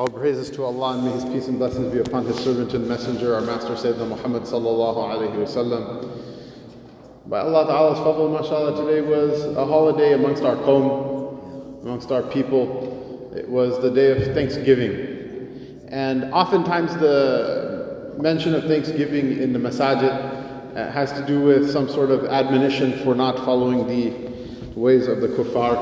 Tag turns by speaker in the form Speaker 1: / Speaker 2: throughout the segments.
Speaker 1: All praises to Allah and may His peace and blessings be upon His servant and messenger, our Master Sayyidina Muhammad sallallahu alayhi wasallam. By Allah Ta'ala's fadl, mashallah, today was a holiday amongst our qawm, amongst our people. It was the day of Thanksgiving. And oftentimes the mention of Thanksgiving in the masajid uh, has to do with some sort of admonition for not following the ways of the kuffar.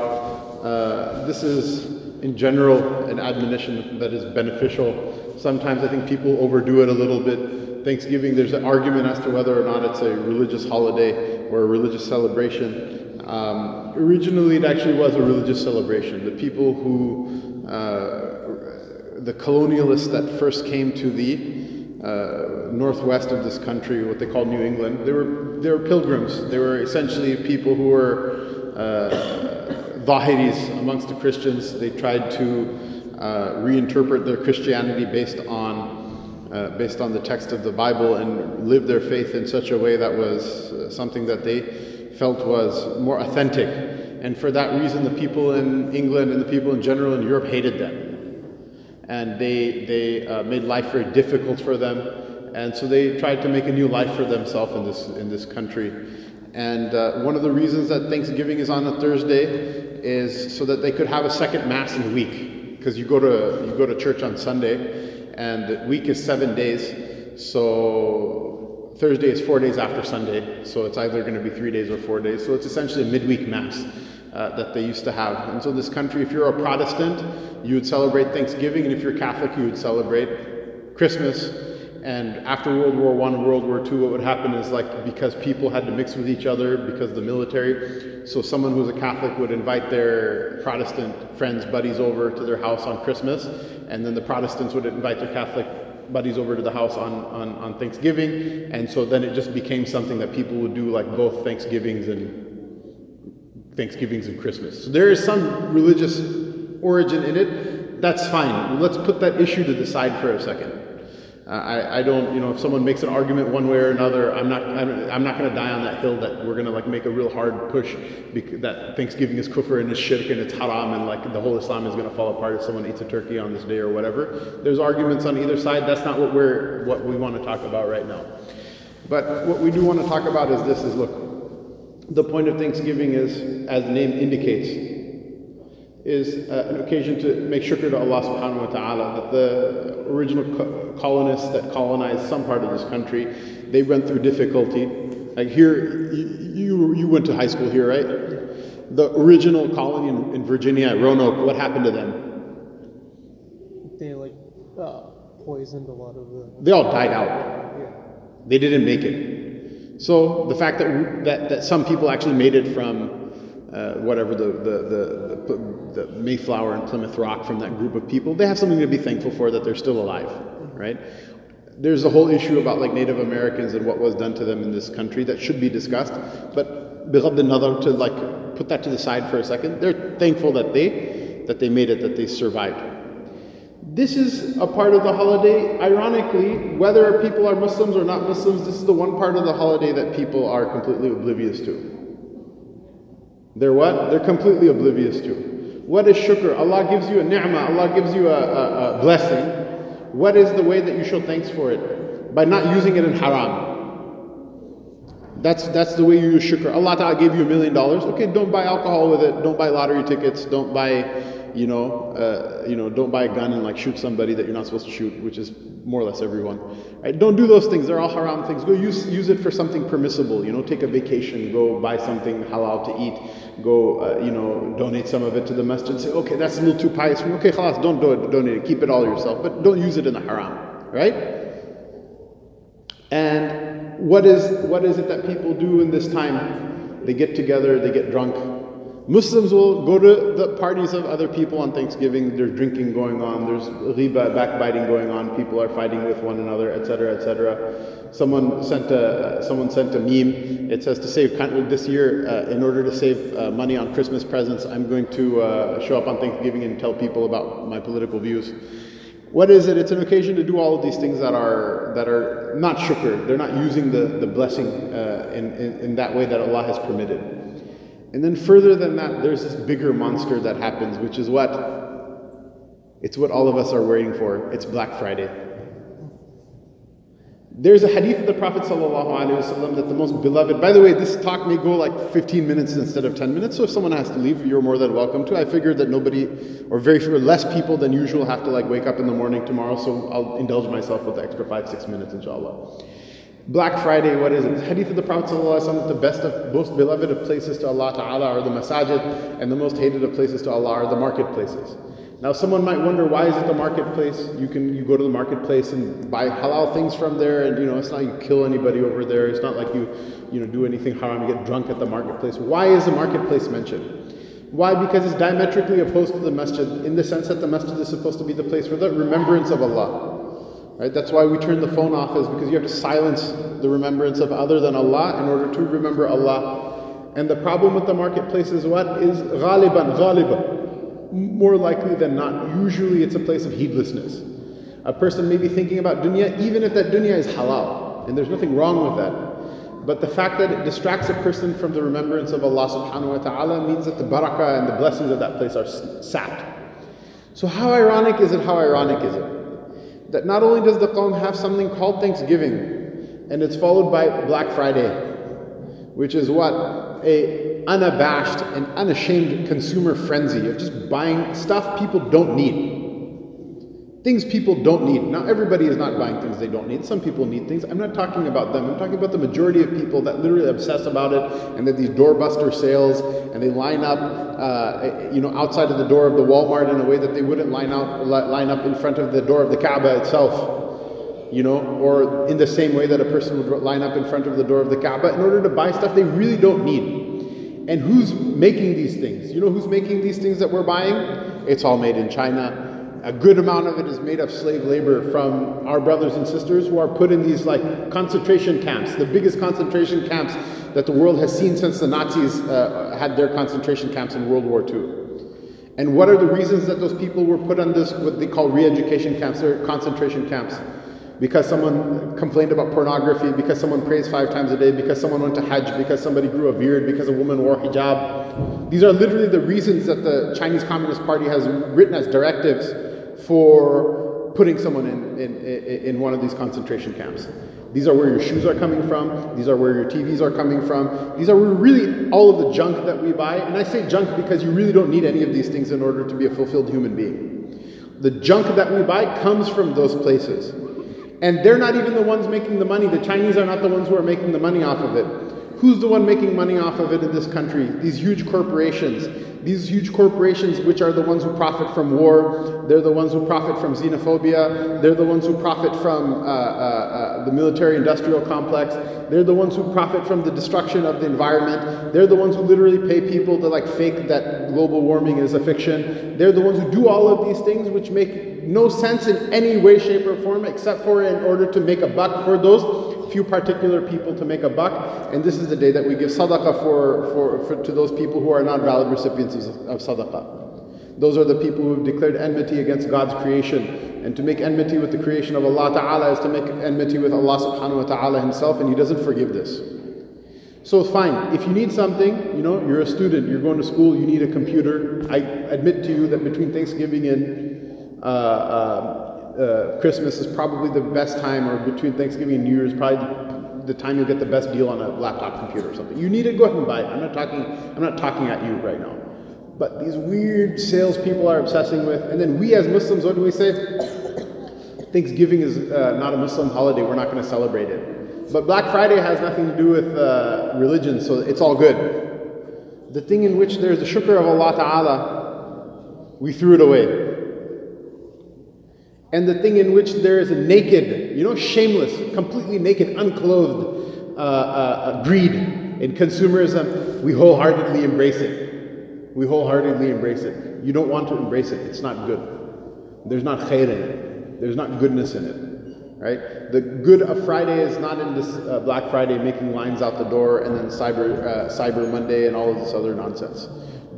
Speaker 1: Uh, this is in general an admonition that is beneficial. Sometimes I think people overdo it a little bit. Thanksgiving, there's an argument as to whether or not it's a religious holiday or a religious celebration. Um, originally, it actually was a religious celebration. The people who, uh, the colonialists that first came to the uh, northwest of this country, what they call New England, they were, they were pilgrims. They were essentially people who were uh, Zahiris amongst the Christians. They tried to uh, reinterpret their Christianity based on, uh, based on the text of the Bible and live their faith in such a way that was uh, something that they felt was more authentic. And for that reason, the people in England and the people in general in Europe hated them. And they, they uh, made life very difficult for them. And so they tried to make a new life for themselves in this, in this country. And uh, one of the reasons that Thanksgiving is on a Thursday is so that they could have a second mass in a week. Because you go to you go to church on Sunday and the week is 7 days. So Thursday is 4 days after Sunday. So it's either going to be 3 days or 4 days. So it's essentially a midweek mass uh, that they used to have. And so this country if you're a Protestant you would celebrate Thanksgiving and if you're Catholic you would celebrate Christmas and after World War One, World War Two, what would happen is like because people had to mix with each other because of the military. So someone who's a Catholic would invite their Protestant friends, buddies over to their house on Christmas, and then the Protestants would invite their Catholic buddies over to the house on, on, on Thanksgiving. And so then it just became something that people would do like both Thanksgivings and Thanksgivings and Christmas. So there is some religious origin in it. That's fine. Let's put that issue to the side for a second. I, I don't, you know, if someone makes an argument one way or another, I'm not, I'm not going to die on that hill that we're going to like make a real hard push that Thanksgiving is kufr and it's shirk and it's haram and like the whole Islam is going to fall apart if someone eats a turkey on this day or whatever. There's arguments on either side. That's not what we're, what we want to talk about right now. But what we do want to talk about is this: is look, the point of Thanksgiving is, as the name indicates, is uh, an occasion to make shukr to Allah subhanahu wa ta'ala that the original co- colonists that colonized some part of this country, they went through difficulty. Like here, you, you went to high school here, right? The original colony in, in Virginia, Roanoke, what happened to them?
Speaker 2: They like uh, poisoned a lot of the.
Speaker 1: They all died out.
Speaker 2: Yeah.
Speaker 1: They didn't make it. So the fact that, that, that some people actually made it from uh, whatever the, the, the, the, Mayflower and Plymouth Rock from that group of people, they have something to be thankful for that they're still alive, right? There's a whole issue about like Native Americans and what was done to them in this country that should be discussed, but another to like put that to the side for a second, they're thankful that they that they made it, that they survived. This is a part of the holiday. Ironically, whether people are Muslims or not Muslims, this is the one part of the holiday that people are completely oblivious to they're what? They're completely oblivious to. What is shukr? Allah gives you a ni'mah, Allah gives you a, a, a blessing. What is the way that you show thanks for it? By not using it in haram. That's, that's the way you use shukr. Allah Ta'ala gave you a million dollars. Okay, don't buy alcohol with it. Don't buy lottery tickets. Don't buy you know, uh, you know, don't buy a gun and like shoot somebody that you're not supposed to shoot, which is more or less everyone. Right? Don't do those things. They're all haram things. Go use use it for something permissible. You know, take a vacation. Go buy something halal to eat. Go, uh, you know, donate some of it to the masjid. Say, okay, that's a little too pious. Okay, khalas, don't do it. Donate it. Keep it all yourself, but don't use it in the haram. Right? And what is what is it that people do in this time? They get together. They get drunk Muslims will go to the parties of other people on Thanksgiving. There's drinking going on. There's riba, backbiting going on. People are fighting with one another, etc., etc. Someone sent a someone sent a meme. It says to save this year, uh, in order to save uh, money on Christmas presents, I'm going to uh, show up on Thanksgiving and tell people about my political views. What is it? It's an occasion to do all of these things that are that are not shukr. They're not using the the blessing uh, in, in in that way that Allah has permitted. And then further than that, there's this bigger monster that happens, which is what? It's what all of us are waiting for. It's Black Friday. There's a hadith of the Prophet ﷺ that the most beloved, by the way, this talk may go like 15 minutes instead of 10 minutes, so if someone has to leave, you're more than welcome to. I figured that nobody, or very few, less people than usual have to like wake up in the morning tomorrow, so I'll indulge myself with the extra five, six minutes, inshallah. Black Friday, what is it? Hadith of the Prophet ﷺ, the best of, most beloved of places to Allah Ta'ala are the masajid, and the most hated of places to Allah are the marketplaces. Now, someone might wonder why is it the marketplace? You can you go to the marketplace and buy halal things from there, and you know it's not you kill anybody over there. It's not like you you know do anything haram. You get drunk at the marketplace. Why is the marketplace mentioned? Why? Because it's diametrically opposed to the masjid in the sense that the masjid is supposed to be the place for the remembrance of Allah. Right? That's why we turn the phone off, is because you have to silence the remembrance of other than Allah in order to remember Allah. And the problem with the marketplace is what? Is ghaliban, ghaliban more likely than not, usually it's a place of heedlessness. A person may be thinking about dunya, even if that dunya is halal, and there's nothing wrong with that. But the fact that it distracts a person from the remembrance of Allah subhanahu wa ta'ala means that the barakah and the blessings of that place are sapped. So, how ironic is it? How ironic is it? That not only does the Qawm have something called Thanksgiving, and it's followed by Black Friday, which is what? A unabashed and unashamed consumer frenzy of just buying stuff people don't need. Things people don't need. Now, everybody is not buying things they don't need. Some people need things. I'm not talking about them. I'm talking about the majority of people that literally obsess about it and that these doorbuster sales and they line up, uh, you know, outside of the door of the Walmart in a way that they wouldn't line out, line up in front of the door of the Kaaba itself you know, or in the same way that a person would line up in front of the door of the Kaaba in order to buy stuff they really don't need. And who's making these things? You know who's making these things that we're buying? It's all made in China. A good amount of it is made of slave labor from our brothers and sisters who are put in these like concentration camps, the biggest concentration camps that the world has seen since the Nazis uh, had their concentration camps in World War II. And what are the reasons that those people were put on this, what they call re education camps, or concentration camps? because someone complained about pornography, because someone prays five times a day, because someone went to Hajj, because somebody grew a beard, because a woman wore hijab. These are literally the reasons that the Chinese Communist Party has written as directives for putting someone in, in, in one of these concentration camps. These are where your shoes are coming from. These are where your TVs are coming from. These are really all of the junk that we buy. And I say junk because you really don't need any of these things in order to be a fulfilled human being. The junk that we buy comes from those places. And they're not even the ones making the money. The Chinese are not the ones who are making the money off of it. Who's the one making money off of it in this country? These huge corporations. These huge corporations, which are the ones who profit from war, they're the ones who profit from xenophobia, they're the ones who profit from uh, uh, uh, the military industrial complex, they're the ones who profit from the destruction of the environment, they're the ones who literally pay people to like fake that global warming is a fiction, they're the ones who do all of these things which make no sense in any way, shape, or form except for in order to make a buck for those few particular people to make a buck, and this is the day that we give sadaqah for, for, for to those people who are not valid recipients of, of sadaqah. Those are the people who have declared enmity against God's creation. And to make enmity with the creation of Allah Ta'ala is to make enmity with Allah Subhanahu wa Ta'ala Himself, and He doesn't forgive this. So fine, if you need something, you know, you're a student, you're going to school, you need a computer. I admit to you that between Thanksgiving and uh, uh, uh, Christmas is probably the best time, or between Thanksgiving and New Year's, probably the time you'll get the best deal on a laptop computer or something. You need it, go ahead and buy it. I'm not talking. I'm not talking at you right now. But these weird salespeople are obsessing with, and then we as Muslims, what do we say? Thanksgiving is uh, not a Muslim holiday. We're not going to celebrate it. But Black Friday has nothing to do with uh, religion, so it's all good. The thing in which there's the shukr of Allah Ta'ala, we threw it away and the thing in which there is a naked, you know, shameless, completely naked, unclothed uh, uh, uh, greed in consumerism, we wholeheartedly embrace it. We wholeheartedly embrace it. You don't want to embrace it, it's not good. There's not khair in it, there's not goodness in it. Right? The good of Friday is not in this uh, Black Friday making lines out the door and then Cyber, uh, Cyber Monday and all of this other nonsense.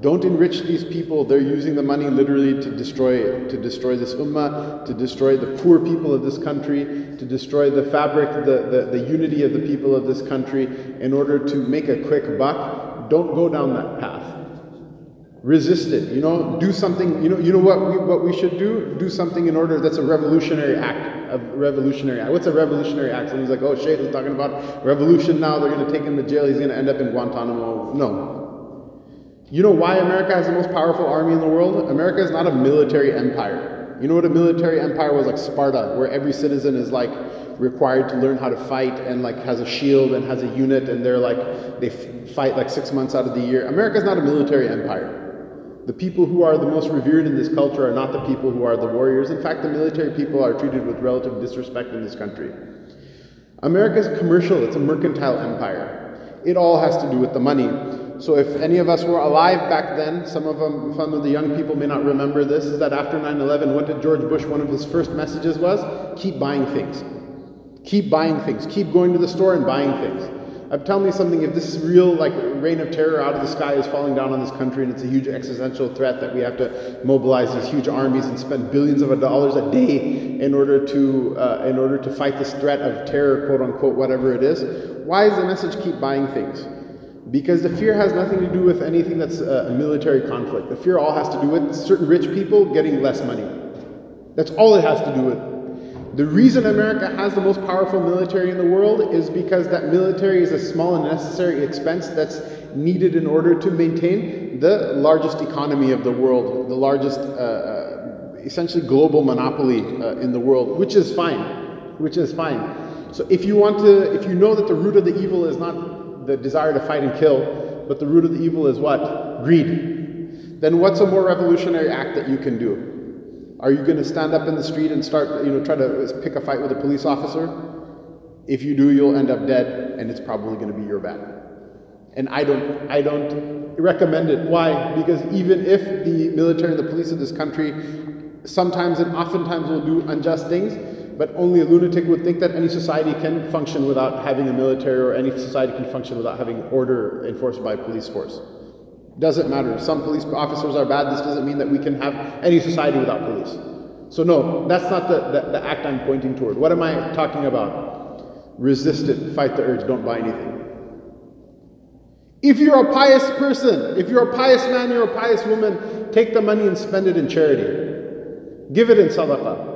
Speaker 1: Don't enrich these people. They're using the money literally to destroy to destroy this ummah, to destroy the poor people of this country, to destroy the fabric, the, the, the unity of the people of this country in order to make a quick buck. Don't go down that path. Resist it. You know, do something. You know, you know what we what we should do? Do something in order that's a revolutionary act. A revolutionary act. What's a revolutionary act? Someone's like, oh, Shaykh is talking about revolution now. They're going to take him to jail. He's going to end up in Guantanamo. No. You know why America has the most powerful army in the world? America is not a military empire. You know what a military empire was like Sparta, where every citizen is like required to learn how to fight and like has a shield and has a unit and they're like they f- fight like six months out of the year. America is not a military empire. The people who are the most revered in this culture are not the people who are the warriors. In fact, the military people are treated with relative disrespect in this country. America is commercial, it's a mercantile empire. It all has to do with the money. So if any of us were alive back then, some of them, some of the young people may not remember this, is that after 9-11, what did George Bush, one of his first messages was? Keep buying things. Keep buying things. Keep going to the store and buying things. Uh, tell me something, if this is real like rain of terror out of the sky is falling down on this country and it's a huge existential threat that we have to mobilize these huge armies and spend billions of dollars a day in order to uh, in order to fight this threat of terror, quote unquote, whatever it is, why is the message keep buying things? Because the fear has nothing to do with anything that's a military conflict. The fear all has to do with certain rich people getting less money. That's all it has to do with. The reason America has the most powerful military in the world is because that military is a small and necessary expense that's needed in order to maintain the largest economy of the world, the largest, uh, uh, essentially global monopoly uh, in the world, which is fine, which is fine. So if you want to, if you know that the root of the evil is not the desire to fight and kill, but the root of the evil is what? Greed. Then what's a more revolutionary act that you can do? Are you going to stand up in the street and start, you know, try to pick a fight with a police officer? If you do, you'll end up dead, and it's probably going to be your bad. And I don't, I don't recommend it. Why? Because even if the military and the police of this country sometimes and oftentimes will do unjust things, but only a lunatic would think that any society can function without having a military or any society can function without having order enforced by police force. Doesn't matter. Some police officers are bad. This doesn't mean that we can have any society without police. So, no, that's not the, the, the act I'm pointing toward. What am I talking about? Resist it, fight the urge, don't buy anything. If you're a pious person, if you're a pious man, you're a pious woman, take the money and spend it in charity. Give it in sadaqah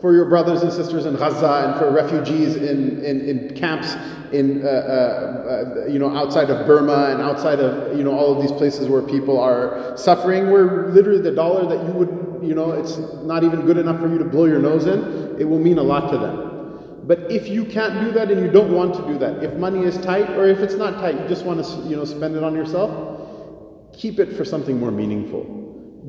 Speaker 1: for your brothers and sisters in Gaza and for refugees in, in, in camps in, uh, uh, uh, you know, outside of Burma and outside of, you know, all of these places where people are suffering, where literally the dollar that you would, you know, it's not even good enough for you to blow your nose in, it will mean a lot to them. But if you can't do that and you don't want to do that, if money is tight or if it's not tight, you just want to, you know, spend it on yourself, keep it for something more meaningful.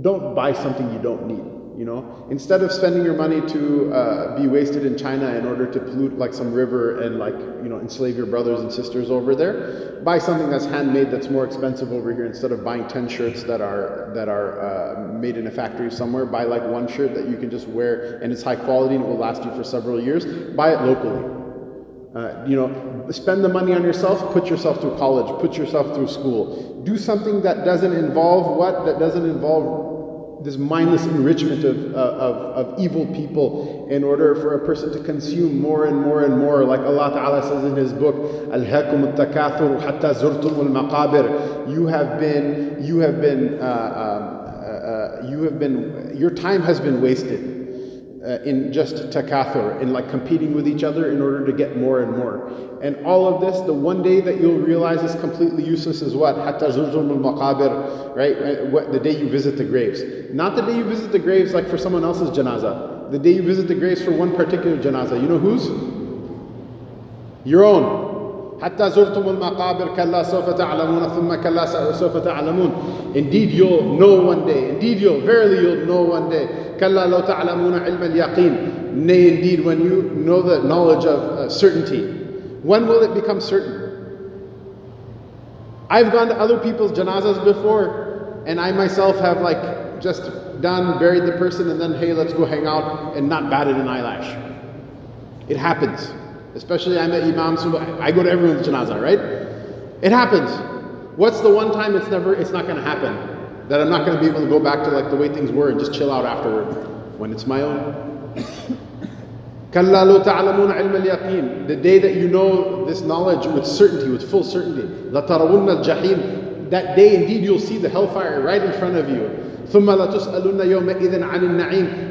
Speaker 1: Don't buy something you don't need. You know, instead of spending your money to uh, be wasted in China in order to pollute like some river and like you know enslave your brothers and sisters over there, buy something that's handmade that's more expensive over here. Instead of buying ten shirts that are that are uh, made in a factory somewhere, buy like one shirt that you can just wear and it's high quality and it will last you for several years. Buy it locally. Uh, you know, spend the money on yourself, put yourself through college, put yourself through school. Do something that doesn't involve what? That doesn't involve this mindless enrichment of, uh, of, of, evil people in order for a person to consume more and more and more. Like Allah Ta'ala says in His book, Al-Hakum al-Takathur hatta zurtum al-maqabir. You have been, you have been, uh, uh, uh, you have been, your time has been wasted uh, in just takathur, in like competing with each other in order to get more and more. And all of this, the one day that you'll realize is completely useless is what? Hatta zurtum al-maqabir, right? Uh, what, the day you visit the graves. Not the day you visit the graves like for someone else's janazah. The day you visit the graves for one particular janazah. You know whose? Your own. حتى زرتم المقابر كلا سوف تعلمون ثم كلا سوف تعلمون Indeed you'll know one day. Indeed you'll, verily you'll know one day. كلا لو تعلمون علم اليقين. Nay, indeed, when you know the knowledge of uh, certainty. When will it become certain? I've gone to other people's janazas before, and I myself have like just done, buried the person, and then hey, let's go hang out and not batted an eyelash. It happens. Especially I'm imam, so I go to everyone's janazah, right? It happens. What's the one time it's never, it's not going to happen? That I'm not going to be able to go back to like the way things were and just chill out afterward when it's my own. the day that you know this knowledge with certainty, with full certainty. That day indeed you'll see the hellfire right in front of you.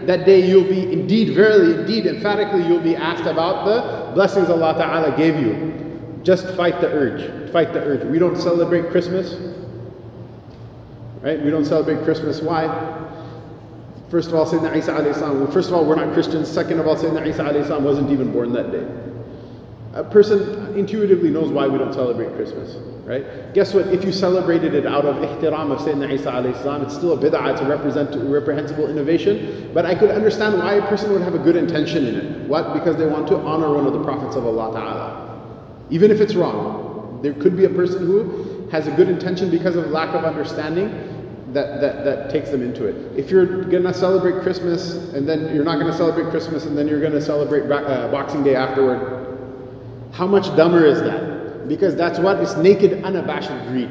Speaker 1: That day you'll be indeed, verily, indeed, emphatically, you'll be asked about the blessings Allah Ta'ala gave you. Just fight the urge. Fight the urge. We don't celebrate Christmas. Right? We don't celebrate Christmas. Why? First of all, Sayyidina Isa alayhi first of all, we're not Christians. Second of all, Sayyidina Isa alayhi wasn't even born that day. A person intuitively knows why we don't celebrate Christmas right? Guess what? If you celebrated it out of ihtiram of Sayyidina Isa salam, it's still a bid'ah, it's a represent, reprehensible innovation. But I could understand why a person would have a good intention in it. What? Because they want to honor one of the prophets of Allah Ta'ala. Even if it's wrong. There could be a person who has a good intention because of lack of understanding that, that, that takes them into it. If you're going to celebrate Christmas and then you're not going to celebrate Christmas and then you're going to celebrate uh, Boxing Day afterward, how much dumber is that? Because that's what is naked, unabashed greed,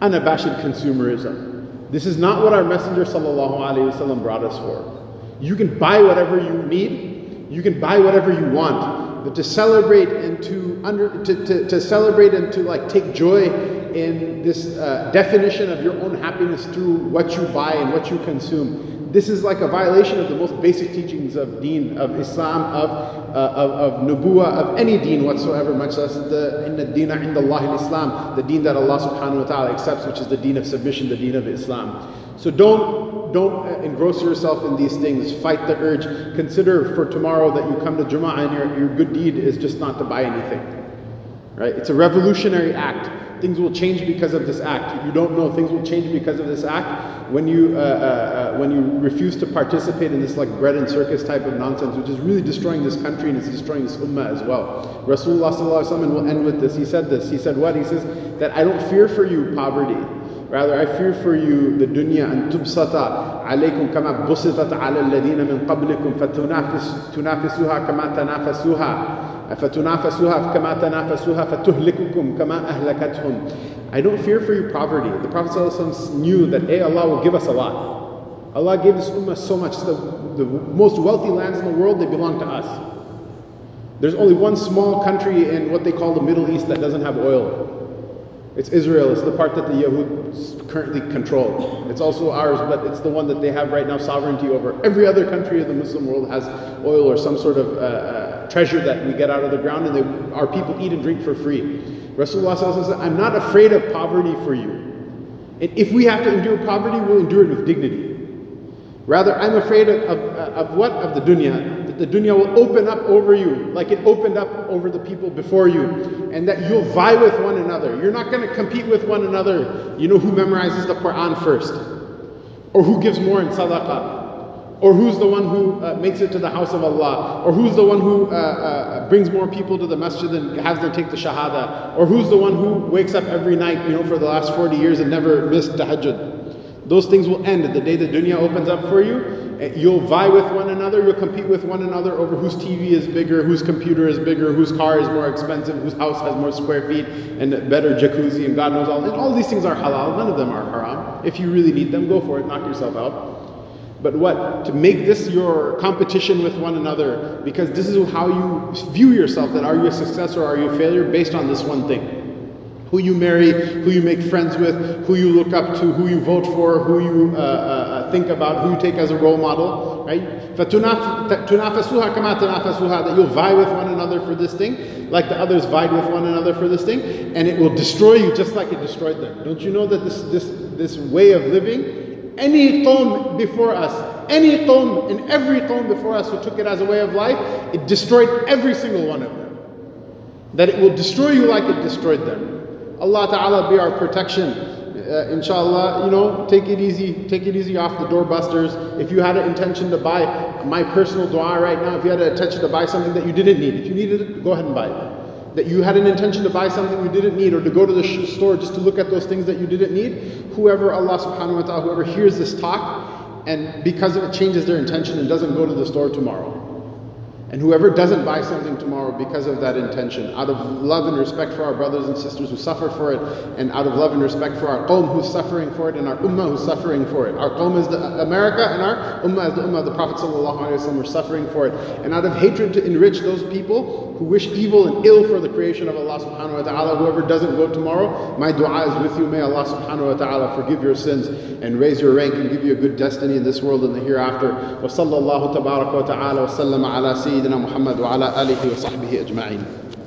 Speaker 1: unabashed consumerism. This is not what our Messenger وسلم, brought us for. You can buy whatever you need, you can buy whatever you want, but to celebrate and to under to, to, to celebrate and to like take joy in this uh, definition of your own happiness through what you buy and what you consume this is like a violation of the most basic teachings of deen, of Islam, of, uh, of, of nubuwa, of any deen whatsoever, much less the inna deen inda Allah Islam, the deen that Allah subhanahu wa ta'ala accepts, which is the deen of submission, the deen of Islam. So don't, don't engross yourself in these things. Fight the urge. Consider for tomorrow that you come to Jum'ah and your, your good deed is just not to buy anything. Right? It's a revolutionary act. Things will change because of this act. If you don't know, things will change because of this act. When you, uh, uh, uh, when you refuse to participate in this like bread and circus type of nonsense, which is really destroying this country and it's destroying this ummah as well. Rasulullah sallallahu will end with this. He said this. He said what? He says that I don't fear for you poverty. Rather, I fear for you the dunya and tubsata alaykum kama busitat ala alladhina min qablikum fatunafisuha kama tanafasuha أفتنافسوها كما تنافسوها فتهلككم كما أهلكتهم I don't fear for you poverty. The Prophet ﷺ knew that hey, Allah will give us a lot. Allah gave this ummah so much. The, the most wealthy lands in the world, they belong to us. There's only one small country in what they call the Middle East that doesn't have oil. It's Israel. It's the part that the Yahud currently control. It's also ours, but it's the one that they have right now sovereignty over. Every other country of the Muslim world has oil or some sort of uh, uh, treasure that we get out of the ground, and they, our people eat and drink for free. Rasulullah says, "I'm not afraid of poverty for you. And if we have to endure poverty, we'll endure it with dignity. Rather, I'm afraid of, of, of what? Of the dunya the dunya will open up over you like it opened up over the people before you, and that you'll vie with one another. You're not going to compete with one another. You know who memorizes the Quran first, or who gives more in sadaqah, or who's the one who uh, makes it to the house of Allah, or who's the one who uh, uh, brings more people to the masjid and has them take the shahada, or who's the one who wakes up every night, you know, for the last 40 years and never missed tahajjud. Those things will end at the day the dunya opens up for you You'll vie with one another, you'll compete with one another over whose TV is bigger, whose computer is bigger, whose car is more expensive, whose house has more square feet and better jacuzzi, and God knows all. And all these things are halal, none of them are haram. If you really need them, go for it, knock yourself out. But what? To make this your competition with one another, because this is how you view yourself that are you a success or are you a failure based on this one thing who you marry, who you make friends with, who you look up to, who you vote for, who you uh, uh, uh think about, who you take as a role model, right? That you'll vie with one another for this thing, like the others vied with one another for this thing, and it will destroy you just like it destroyed them. Don't you know that this, this, this way of living, any qawm before us, any qawm in every qawm before us who took it as a way of life, it destroyed every single one of them. That it will destroy you like it destroyed them. Allah Ta'ala be our protection. Uh, inshallah, you know, take it easy, take it easy off the doorbusters. If you had an intention to buy my personal dua right now, if you had an intention to buy something that you didn't need, if you needed it, go ahead and buy it. That you had an intention to buy something you didn't need or to go to the store just to look at those things that you didn't need, whoever Allah subhanahu wa ta'ala, whoever hears this talk and because of it changes their intention and doesn't go to the store tomorrow. And whoever doesn't buy something tomorrow because of that intention, out of love and respect for our brothers and sisters who suffer for it, and out of love and respect for our qawm who's suffering for it, and our ummah who's suffering for it. Our qawm is the America, and our ummah is the ummah the Prophet ﷺ are suffering for it. And out of hatred to enrich those people who wish evil and ill for the creation of Allah subhanahu wa ta'ala, whoever doesn't go tomorrow, my dua is with you. May Allah subhanahu wa ta'ala forgive your sins and raise your rank and give you a good destiny in this world and the hereafter. Wa sallallahu wa ta'ala wa sallam ala سيدنا محمد وعلى آله وصحبه أجمعين.